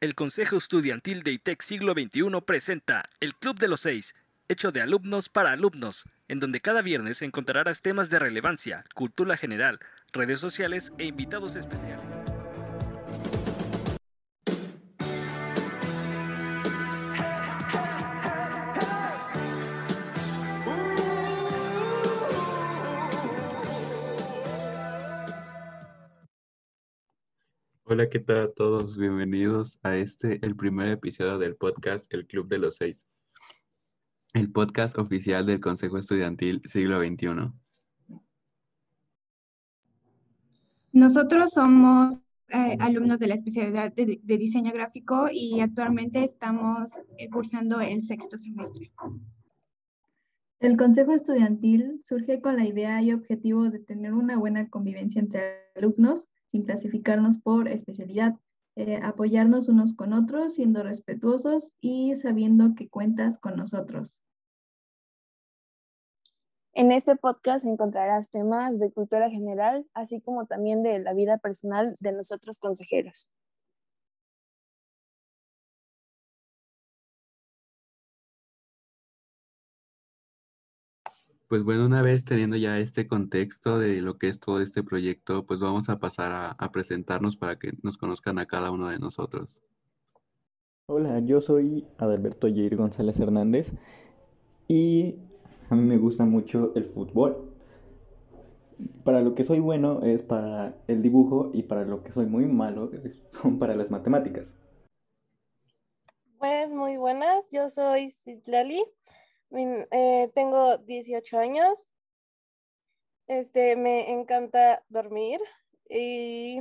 El Consejo Estudiantil de ITEC Siglo XXI presenta El Club de los Seis, hecho de alumnos para alumnos, en donde cada viernes encontrarás temas de relevancia, cultura general, redes sociales e invitados especiales. Hola, ¿qué tal a todos? Bienvenidos a este, el primer episodio del podcast El Club de los Seis, el podcast oficial del Consejo Estudiantil Siglo XXI. Nosotros somos eh, alumnos de la especialidad de, de diseño gráfico y actualmente estamos eh, cursando el sexto semestre. El Consejo Estudiantil surge con la idea y objetivo de tener una buena convivencia entre alumnos sin clasificarnos por especialidad, eh, apoyarnos unos con otros, siendo respetuosos y sabiendo que cuentas con nosotros. En este podcast encontrarás temas de cultura general, así como también de la vida personal de nosotros consejeros. Pues bueno, una vez teniendo ya este contexto de lo que es todo este proyecto, pues vamos a pasar a, a presentarnos para que nos conozcan a cada uno de nosotros. Hola, yo soy Adalberto Jair González Hernández y a mí me gusta mucho el fútbol. Para lo que soy bueno es para el dibujo y para lo que soy muy malo son para las matemáticas. Pues muy buenas, yo soy Citlali, eh, tengo 18 años, este, me encanta dormir y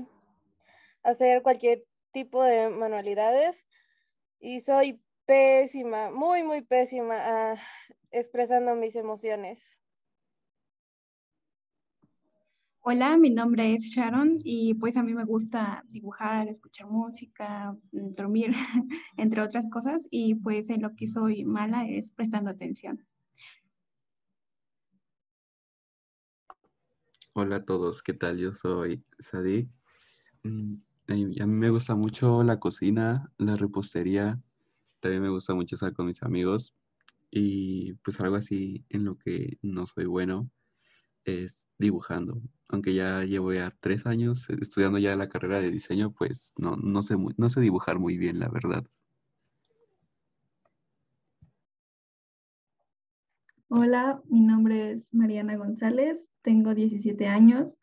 hacer cualquier tipo de manualidades y soy pésima, muy, muy pésima ah, expresando mis emociones. Hola, mi nombre es Sharon y pues a mí me gusta dibujar, escuchar música, mm, dormir, entre otras cosas, y pues en lo que soy mala es prestando atención. Hola a todos, ¿qué tal? Yo soy Sadik. Mm, A mí me gusta mucho la cocina, la repostería, también me gusta mucho estar con mis amigos y pues algo así en lo que no soy bueno es dibujando. Aunque ya llevo ya tres años estudiando ya la carrera de diseño, pues no, no sé, muy- no sé dibujar muy bien, la verdad. Hola, mi nombre es Mariana González, tengo 17 años,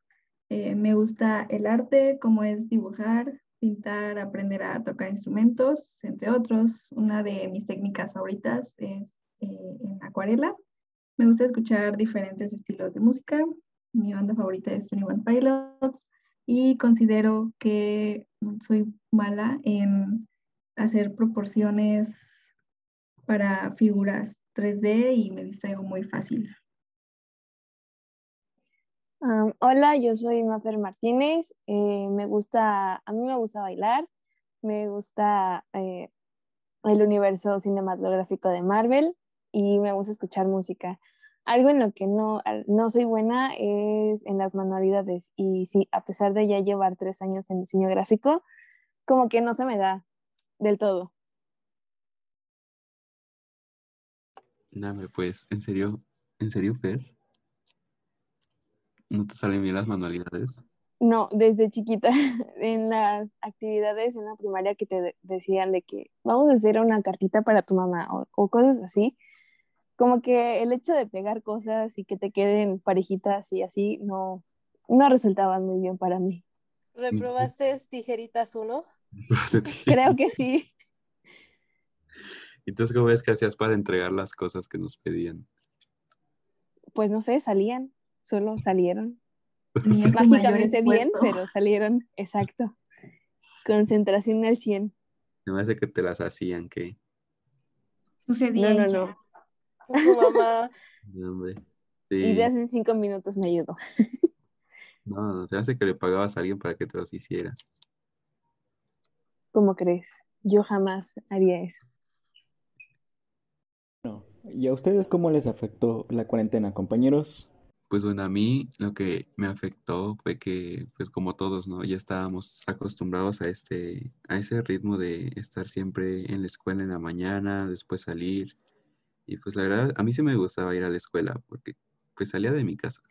eh, me gusta el arte, como es dibujar, pintar, aprender a tocar instrumentos, entre otros. Una de mis técnicas favoritas es eh, en acuarela. Me gusta escuchar diferentes estilos de música. Mi banda favorita es Twenty One Pilots y considero que soy mala en hacer proporciones para figuras 3D y me distraigo muy fácil. Hola, yo soy Mafer Martínez, eh, me gusta, a mí me gusta bailar, me gusta eh, el universo cinematográfico de Marvel y me gusta escuchar música. Algo en lo que no, no soy buena es en las manualidades y sí, a pesar de ya llevar tres años en diseño gráfico, como que no se me da del todo. Hombre, pues, ¿en serio? ¿En serio, Fer? ¿No te salen bien las manualidades? No, desde chiquita, en las actividades en la primaria que te de- decían de que vamos a hacer una cartita para tu mamá o, o cosas así, como que el hecho de pegar cosas y que te queden parejitas y así no, no resultaban muy bien para mí. ¿Reprobaste tijeritas uno? Creo que sí. ¿Y tú cómo ves que hacías para entregar las cosas que nos pedían? Pues no sé, salían, solo salieron. Mágicamente bien, pero salieron, exacto. Concentración al 100. Me parece que te las hacían, ¿qué? Sucedía No, no, no. Tu mamá. Y de hace cinco minutos me ayudó. No, no, se hace que le pagabas a alguien para que te los hiciera. ¿Cómo crees? Yo jamás haría eso. No. ¿Y a ustedes cómo les afectó la cuarentena, compañeros? pues bueno, a mí lo que me afectó fue que, pues como todos, ¿no? Ya estábamos acostumbrados a este, a ese ritmo de estar siempre en la escuela en la mañana, después salir. Y pues la verdad, a mí sí me gustaba ir a la escuela porque pues salía de mi casa.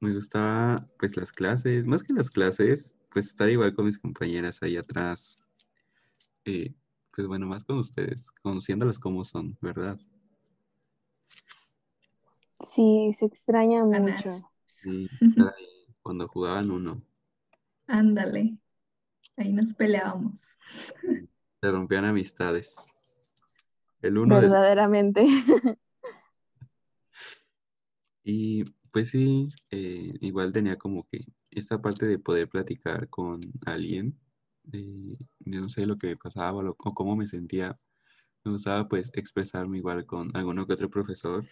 Me gustaba pues las clases, más que las clases, pues estar igual con mis compañeras ahí atrás. Eh, pues bueno, más con ustedes, conociéndolas como son, ¿verdad? Sí, se extraña mucho. Sí, cuando jugaban uno, Ándale. Ahí nos peleábamos. se rompían amistades. El uno de Verdaderamente. Y pues sí, eh, igual tenía como que esta parte de poder platicar con alguien, de, de no sé lo que me pasaba lo- o cómo me sentía. Me gustaba pues expresarme igual con alguno que otro profesor,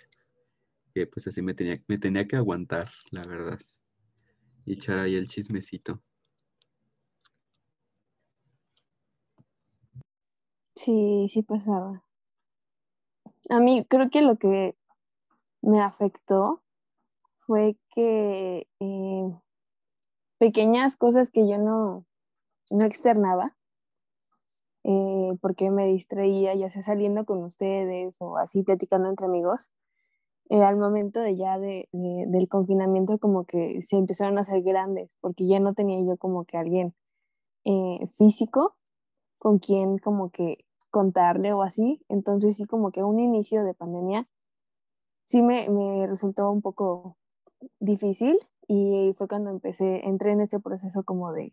que pues así me tenía, me tenía que aguantar, la verdad, y echar ahí el chismecito. Sí, sí pasaba. A mí creo que lo que me afectó fue que eh, pequeñas cosas que yo no, no externaba, eh, porque me distraía, ya sea saliendo con ustedes o así platicando entre amigos, eh, al momento de ya de, de- del confinamiento como que se empezaron a hacer grandes, porque ya no tenía yo como que alguien físico con quien como que contarle o así. Entonces sí como que un inicio de pandemia sí me, me resultó un poco difícil y fue cuando empecé, entré en ese proceso como de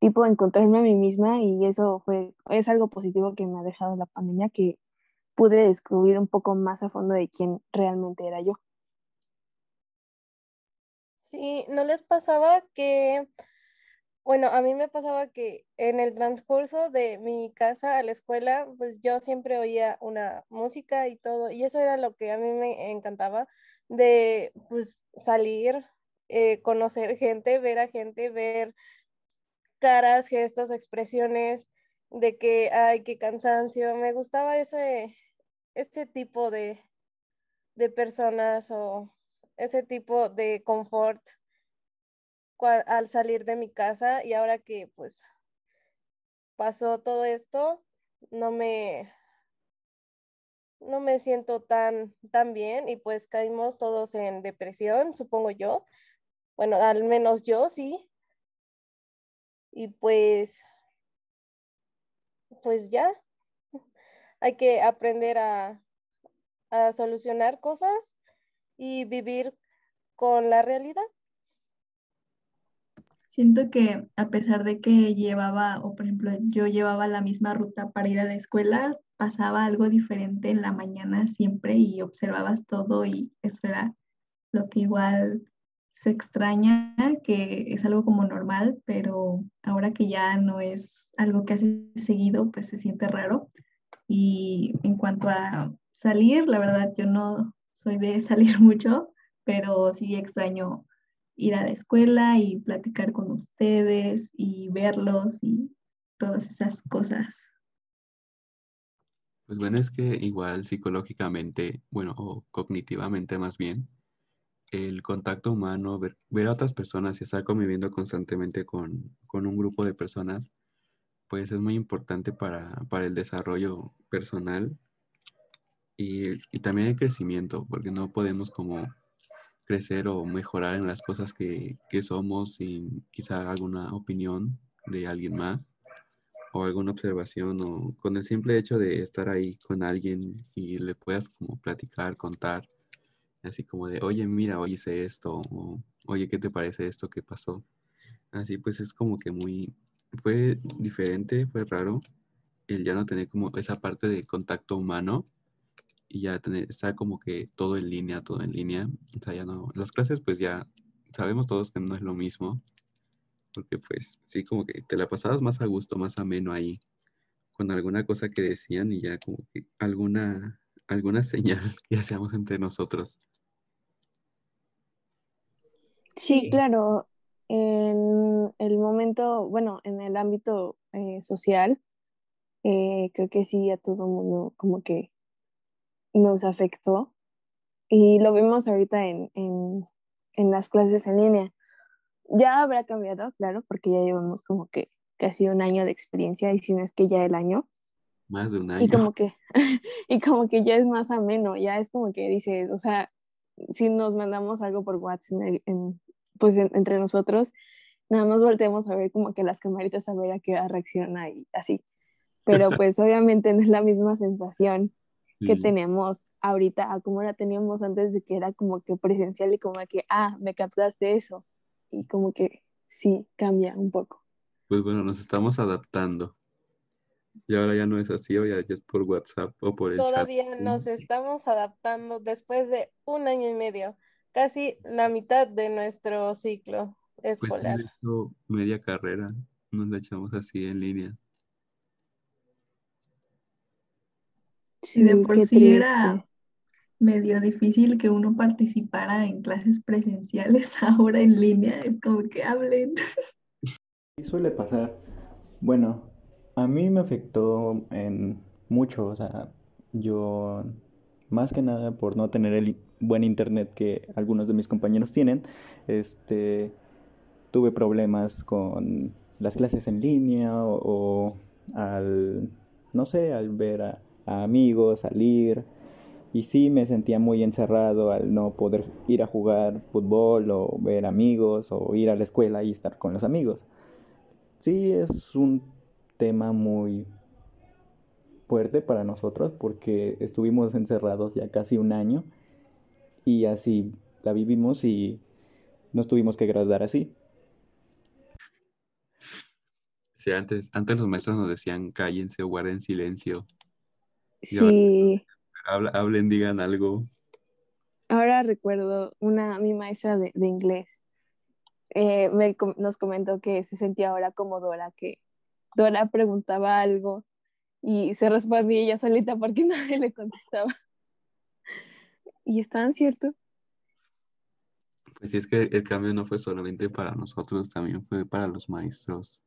tipo encontrarme a mí misma y eso fue, es algo positivo que me ha dejado la pandemia, que pude descubrir un poco más a fondo de quién realmente era yo. Sí, ¿no les pasaba que, bueno, a mí me pasaba que en el transcurso de mi casa a la escuela, pues yo siempre oía una música y todo, y eso era lo que a mí me encantaba de, pues, salir, eh, conocer gente, ver a gente, ver caras, gestos, expresiones de que, ay, qué cansancio, me gustaba ese, este tipo de, de personas o ese tipo de confort al salir de mi casa y ahora que pues pasó todo esto, no me, no me siento tan, tan bien y pues caímos todos en depresión, supongo yo. Bueno, al menos yo sí. Y pues, pues ya, hay que aprender a, a solucionar cosas y vivir con la realidad. Siento que a pesar de que llevaba, o por ejemplo, yo llevaba la misma ruta para ir a la escuela, pasaba algo diferente en la mañana siempre y observabas todo y eso era lo que igual se extraña, que es algo como normal, pero ahora que ya no es algo que hace seguido, pues se siente raro. Y en cuanto a salir, la verdad yo no soy de salir mucho, pero sí extraño ir a la escuela y platicar con ustedes y verlos y todas esas cosas. Pues bueno, es que igual psicológicamente, bueno, o cognitivamente más bien, el contacto humano, ver, ver a otras personas y estar conviviendo constantemente con, con un grupo de personas, pues es muy importante para, para el desarrollo personal y, y también el crecimiento, porque no podemos como crecer o mejorar en las cosas que, que somos sin quizá alguna opinión de alguien más o alguna observación o con el simple hecho de estar ahí con alguien y le puedas como platicar, contar, así como de, oye, mira, hoy hice esto, o oye, ¿qué te parece esto que pasó? Así pues es como que muy, fue diferente, fue raro el ya no tener como esa parte de contacto humano y ya tener, estar como que todo en línea, todo en línea, o sea, ya no, las clases pues ya sabemos todos que no es lo mismo, porque pues sí, como que te la pasabas más a gusto, más ameno ahí, con alguna cosa que decían y ya como que alguna, alguna señal que hacíamos entre nosotros. Sí, claro. En el momento, bueno, en el ámbito eh, social, eh, creo que sí a todo mundo como que nos afectó y lo vemos ahorita en, en, en las clases en línea. Ya habrá cambiado, claro, porque ya llevamos como que casi un año de experiencia y si no es que ya el año. Más de un año. Y como que, y como que ya es más ameno, ya es como que dices, o sea, si nos mandamos algo por WhatsApp en, pues entre nosotros, nada más volteamos a ver como que las camaritas a ver a qué reacciona y así. Pero pues obviamente no es la misma sensación que tenemos ahorita a como la teníamos antes de que era como que presencial y como que, ah, me captaste eso. Y como que sí, cambia un poco. Pues bueno, nos estamos adaptando. Y ahora ya no es así, ya es por WhatsApp o por el Todavía nos estamos adaptando después de un año y medio, casi la mitad de nuestro ciclo pues escolar. media carrera, nos la echamos así en línea. Sí, de por sí era medio difícil que uno participara en clases presenciales, ahora en línea es como que hablen. Sí suele pasar. Bueno, a mí me afectó en mucho, o sea, yo más que nada por no tener el buen internet que algunos de mis compañeros tienen, este, tuve problemas con las clases en línea o, al, no sé, al ver a, amigos, salir. Y sí me sentía muy encerrado al no poder ir a jugar fútbol o ver amigos o ir a la escuela y estar con los amigos. Sí, es un tema muy fuerte para nosotros porque estuvimos encerrados ya casi un año y así la vivimos y nos tuvimos que graduar así. Sí, antes, antes los maestros nos decían cállense o guarden silencio. Sí. hablen, digan algo. Ahora recuerdo una, mi maestra de, inglés. Eh, nos comentó que se sentía ahora como Dora, que Dora preguntaba algo y se respondía ella solita porque nadie le contestaba. Y estaban cierto. Pues sí, es que el cambio no fue solamente para nosotros, también fue para los maestros.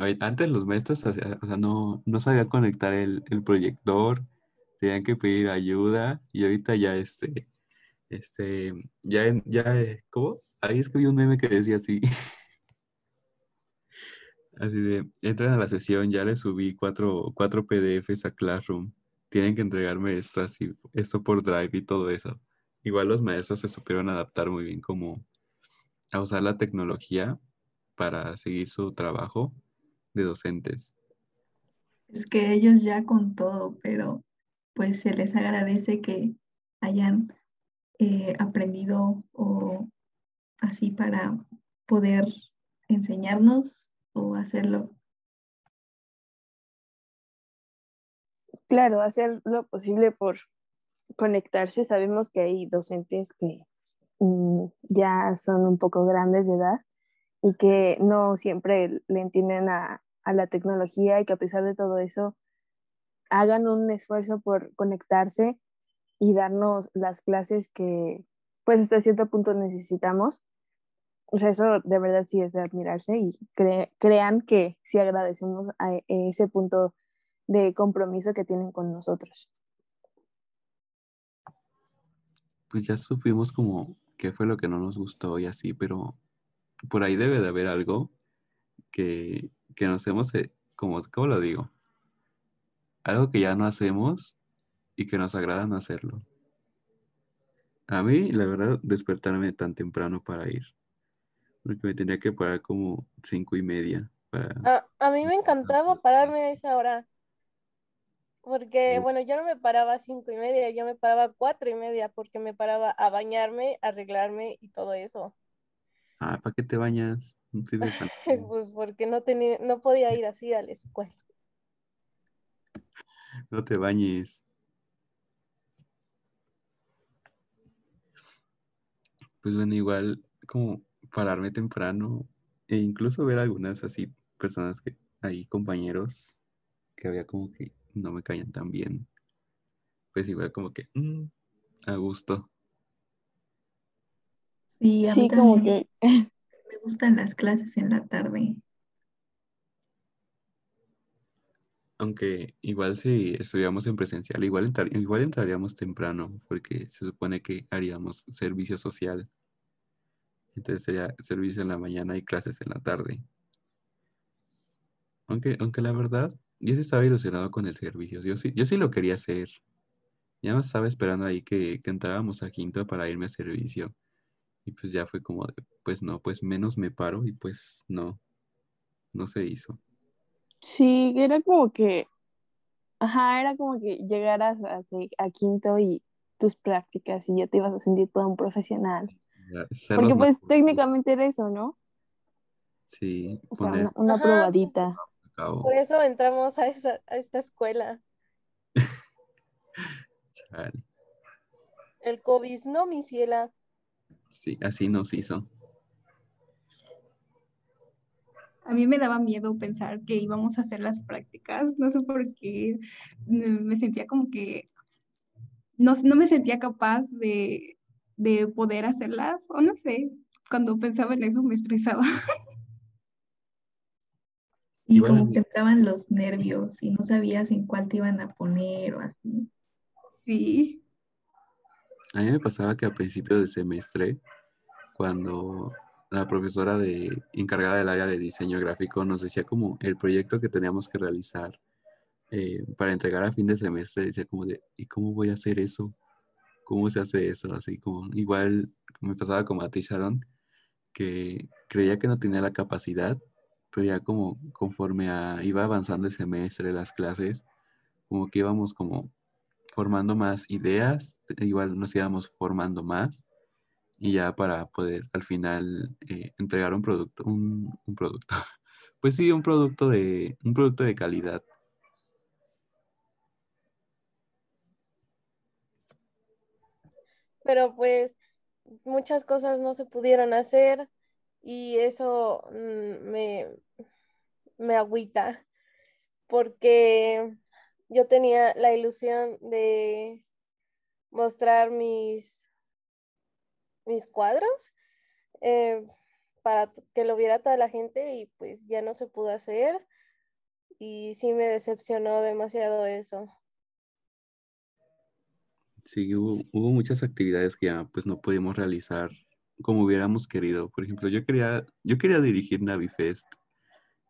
Antes los maestros o sea, no, no sabían conectar el, proyector, tenían que pedir ayuda y ahorita ya este, este, ya, ya, ¿cómo? Ahí escribí un meme que decía así. Así de, entran a la sesión, ya les subí cuatro, cuatro PDFs a Classroom. Tienen que entregarme esto así, esto por Drive y todo eso. Igual los maestros se supieron adaptar muy bien como a usar la tecnología para seguir su trabajo de docentes. Es que ellos ya con todo, pero pues se les agradece que hayan eh, aprendido o así para poder enseñarnos o hacerlo. Claro, hacer lo posible por conectarse. Sabemos que hay docentes que mm, ya son un poco grandes de edad y que no siempre le entienden a, a la tecnología y que a pesar de todo eso hagan un esfuerzo por conectarse y darnos las clases que pues hasta cierto punto necesitamos o sea, eso de verdad sí es de admirarse y crean que sí agradecemos a ese punto de compromiso que tienen con nosotros. Pues ya supimos como qué fue lo que no nos gustó y así, pero por ahí debe de haber algo que, que nos hemos, eh, como, ¿cómo lo digo? Algo que ya no hacemos y que nos agrada no hacerlo. A mí, la verdad, despertarme tan temprano para ir porque me tenía que parar como cinco y media. Para... A, mí me encantaba pararme a esa hora. Porque, bueno, yo no me paraba a cinco y media, yo me paraba a cuatro y media porque me paraba a bañarme, arreglarme y todo eso. Ah, ¿para qué te bañas? No sirve pues porque no tenía, no podía ir así a la escuela. No te bañes. Pues bueno, igual como pararme temprano e incluso ver algunas así personas que hay compañeros que había como que no me caían tan bien. Pues igual como que mm, a gusto. Sí, a mí como que me gustan las clases en la tarde. Aunque igual si estudiamos en presencial, igual, entrar- igual entraríamos temprano, porque se supone que haríamos servicio social. Entonces sería servicio en la mañana y clases en la tarde. Aunque, aunque la verdad, yo sí estaba ilusionado con el servicio. Yo sí, yo sí lo quería hacer. Ya me estaba esperando ahí que, que entrábamos a quinto para irme a servicio. Y pues ya fue como de, pues no, pues menos me paro y pues no, no se hizo. Sí, era como que, ajá, era como que llegaras a, quinto y tus prácticas y ya te ibas a sentir todo un profesional. Ya, Porque pues técnicamente era eso, ¿no? Sí, O sea, una, una Ajá, probadita. Por eso entramos a, esa, a esta escuela. Chale. El COVID, no, mi ciela. Sí, así nos hizo. A mí me daba miedo pensar que íbamos a hacer las prácticas, no sé por qué, mm, me sentía como que no, no me sentía capaz de, de poder hacerlas, o no sé, cuando pensaba en eso me estresaba. Y Igual como que entraban los nervios y no sabías en cuál te iban a poner o así. Sí, A mí me pasaba que a principio del semestre, cuando la profesora de, encargada del área de diseño gráfico nos decía como el proyecto que teníamos que realizar eh, para entregar a fin de semestre, decía como de, ¿y cómo voy a hacer eso? ¿Cómo se hace eso? Así como, igual me pasaba como a ti, Sharon, que creía que no tenía la capacidad, pero ya como conforme a- iba avanzando el semestre, las clases, como que íbamos como formando más ideas, igual nos íbamos formando más y ya para poder al final eh, entregar un producto, un, un producto, pues sí, un producto de, un producto de calidad. Pero pues muchas cosas no se pudieron hacer y eso mm, me, me agüita porque yo tenía la ilusión de mostrar mis, mis cuadros eh, para que lo viera toda la gente y pues ya no se pudo hacer y sí me decepcionó demasiado eso. Sí, hubo, hubo muchas actividades que ya pues no pudimos realizar como hubiéramos querido. Por ejemplo, yo quería, yo quería dirigir Navifest.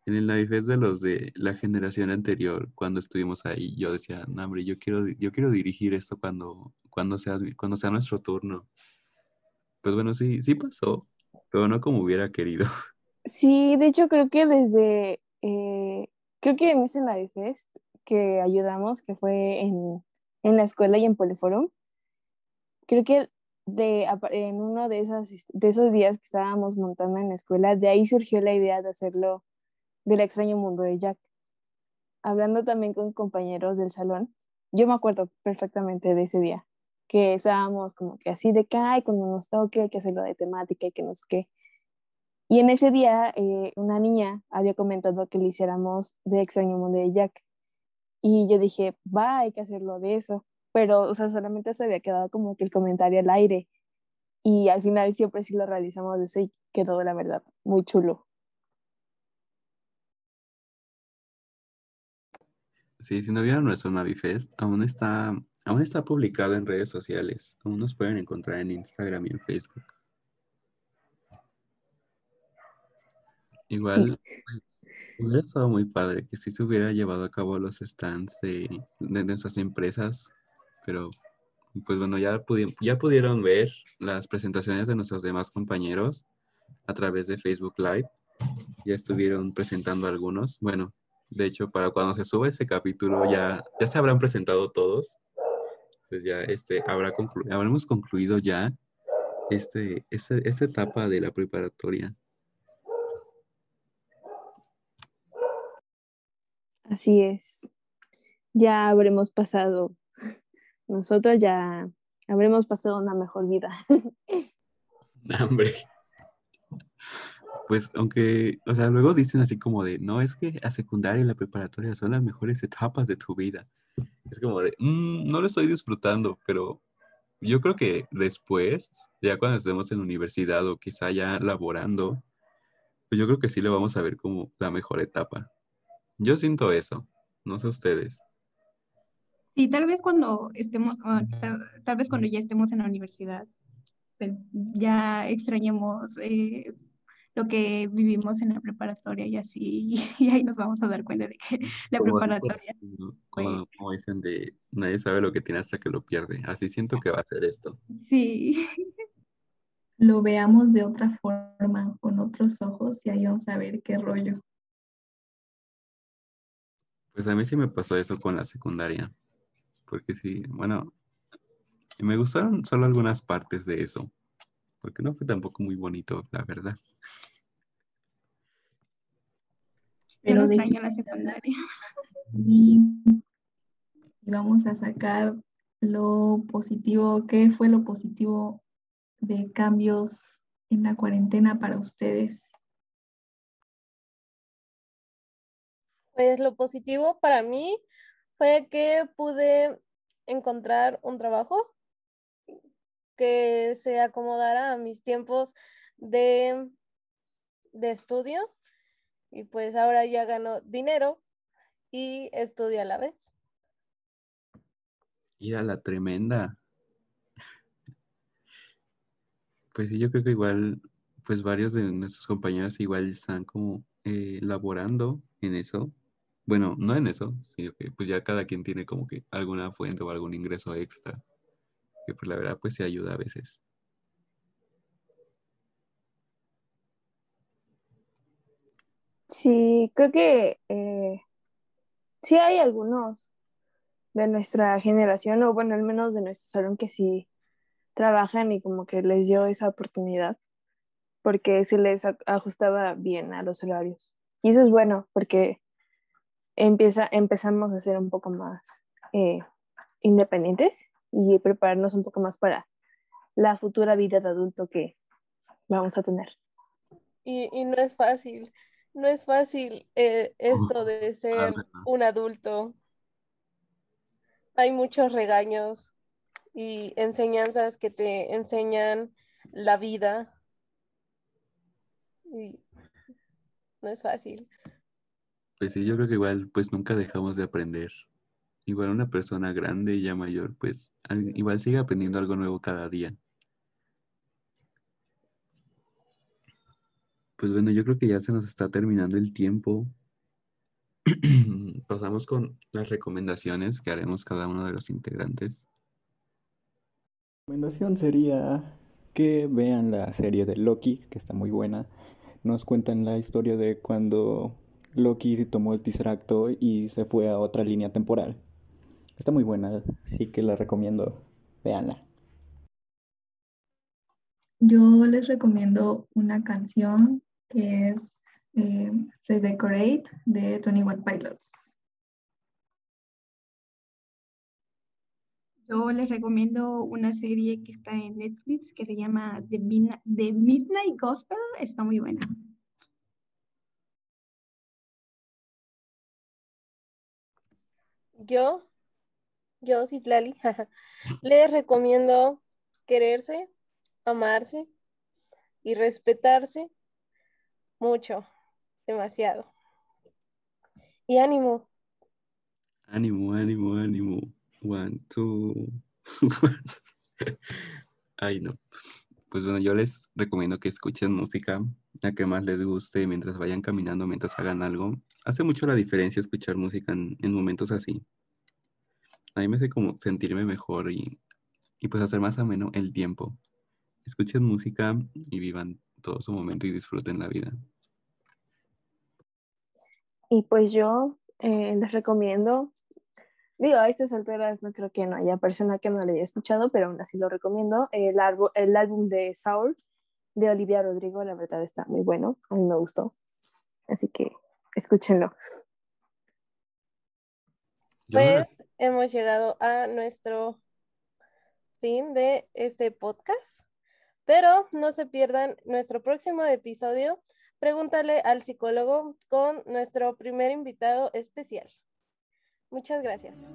En el Navifest de los de la generación anterior, cuando estuvimos ahí, yo decía, no, hombre, yo quiero, yo quiero dirigir esto cuando, cuando sea, cuando sea nuestro turno. Pues bueno, sí, sí pasó, pero no como hubiera querido. Sí, de hecho creo que desde, eh, creo que en ese Navifest que ayudamos, que fue en, en la escuela y en Poliforum, creo que de, en uno de, esas, de esos días que estábamos montando en la escuela, de ahí surgió la idea de hacerlo del extraño mundo de Jack. Hablando también con compañeros del salón, yo me acuerdo perfectamente de ese día, que estábamos como que así de que, ay, cuando nos toque hay que hacerlo de temática y que no sé qué. Y en ese día, eh, una niña había comentado que le hiciéramos de extraño mundo de Jack. Y yo dije, va, hay que hacerlo de eso. Pero, o sea, solamente se había quedado como que el comentario al aire. Y al final siempre sí lo realizamos de eso y quedó, la verdad, muy chulo. Sí, si no vieron nuestro Navifest, aún está, aún está publicado en redes sociales. Aún nos pueden encontrar en Instagram y en Facebook. Igual hubiera estado muy padre que sí se hubiera llevado a cabo los stands de, de nuestras empresas, pero pues bueno, ya, pudi- ya pudieron ver las presentaciones de nuestros demás compañeros a través de Facebook Live. Ya estuvieron presentando algunos. Bueno, de hecho, para cuando se suba este capítulo ya, ya se habrán presentado todos. Pues ya este, habrá conclu- habremos concluido ya este, este- esta etapa de la preparatoria. Así es. Ya habremos pasado, nosotros ya habremos pasado una mejor vida. Hambre. Pues aunque, o sea, luego dicen así como de, no, es que la secundaria y la preparatoria son las mejores etapas de tu vida. Es como de, "Mm, no lo estoy disfrutando, pero yo creo que después, ya cuando estemos en la universidad o quizá ya laborando, pues yo creo que sí lo vamos a ver como la mejor etapa. Yo siento eso. No sé ustedes. Sí, tal vez cuando estemos, ah, tal, tal vez cuando ya estemos en la universidad, pues, ya extrañemos eh, lo que vivimos en la preparatoria y así, y ahí nos vamos a dar cuenta de que la Como dicen, preparatoria ¿no? como, como dicen de nadie sabe lo que tiene hasta que lo pierde. Así siento que va a ser esto. sí, Lo veamos de otra forma, con otros ojos, y ahí vamos a ver qué rollo. Pues a mí sí me pasó eso con la secundaria. Porque sí, bueno, me gustaron solo algunas partes de eso. Porque no fue tampoco muy bonito, la verdad. Pero no de extraño la secundaria. y vamos a sacar lo positivo, qué fue lo positivo de cambios en la cuarentena para ustedes. Pues lo positivo para mí fue que pude encontrar un trabajo que se acomodara a mis tiempos de, de estudio y pues ahora ya gano dinero y estudio a la vez. Ir a la tremenda. Pues sí, yo creo que igual, pues varios de nuestros compañeros igual están como eh, laborando en eso. Bueno, no en eso, sino que pues ya cada quien tiene como que alguna fuente o algún ingreso extra. Que pues la verdad pues se ayuda a veces. Sí, creo que eh, sí hay algunos de nuestra generación, o bueno, al menos de nuestro salón, que sí trabajan y como que les dio esa oportunidad, porque se les ajustaba bien a los horarios. Y eso es bueno, porque empieza, empezamos a ser un poco más eh, independientes y prepararnos un poco más para la futura vida de adulto que vamos a tener. Y, y no es fácil, no es fácil eh, esto de ser verdad. un adulto. Hay muchos regaños y enseñanzas que te enseñan la vida. Y no es fácil. Pues sí, yo creo que igual pues nunca dejamos de aprender. Igual una persona grande ya mayor, pues al- igual sigue aprendiendo algo nuevo cada día. Pues bueno, yo creo que ya se nos está terminando el tiempo. Pasamos con las recomendaciones que haremos cada uno de los integrantes. recomendación sería que vean la serie de Loki, que está muy buena. Nos cuentan la historia de cuando Loki tomó el Tesseracto y se fue a otra línea temporal. Está muy buena, así que la recomiendo. Véanla. Yo les recomiendo una canción que es eh, Redecorate de 21 Pilots. Yo les recomiendo una serie que está en Netflix que se llama The, Midna- The Midnight Gospel. Está muy buena. Yo, yo, Citlali, les recomiendo quererse, amarse y respetarse mucho, demasiado. Y ánimo. Ánimo, ánimo, ánimo. One, two. Ay, no. Pues bueno, yo les recomiendo que escuchen música, la que más les guste mientras vayan caminando, mientras hagan algo. Hace mucho la diferencia escuchar música en momentos así. A mí me hace como sentirme mejor y, y pues hacer más ameno el tiempo. Escuchen música y vivan todo su momento y disfruten la vida. Y pues yo eh, les recomiendo, digo, a estas alturas no creo que no haya persona que no lo haya escuchado, pero aún así lo recomiendo, el, el álbum de Sour de Olivia Rodrigo, la verdad está muy bueno, a mí me gustó, así que escúchenlo. Pues hemos llegado a nuestro fin de este podcast, pero no se pierdan nuestro próximo episodio. Pregúntale al psicólogo con nuestro primer invitado especial. Muchas gracias.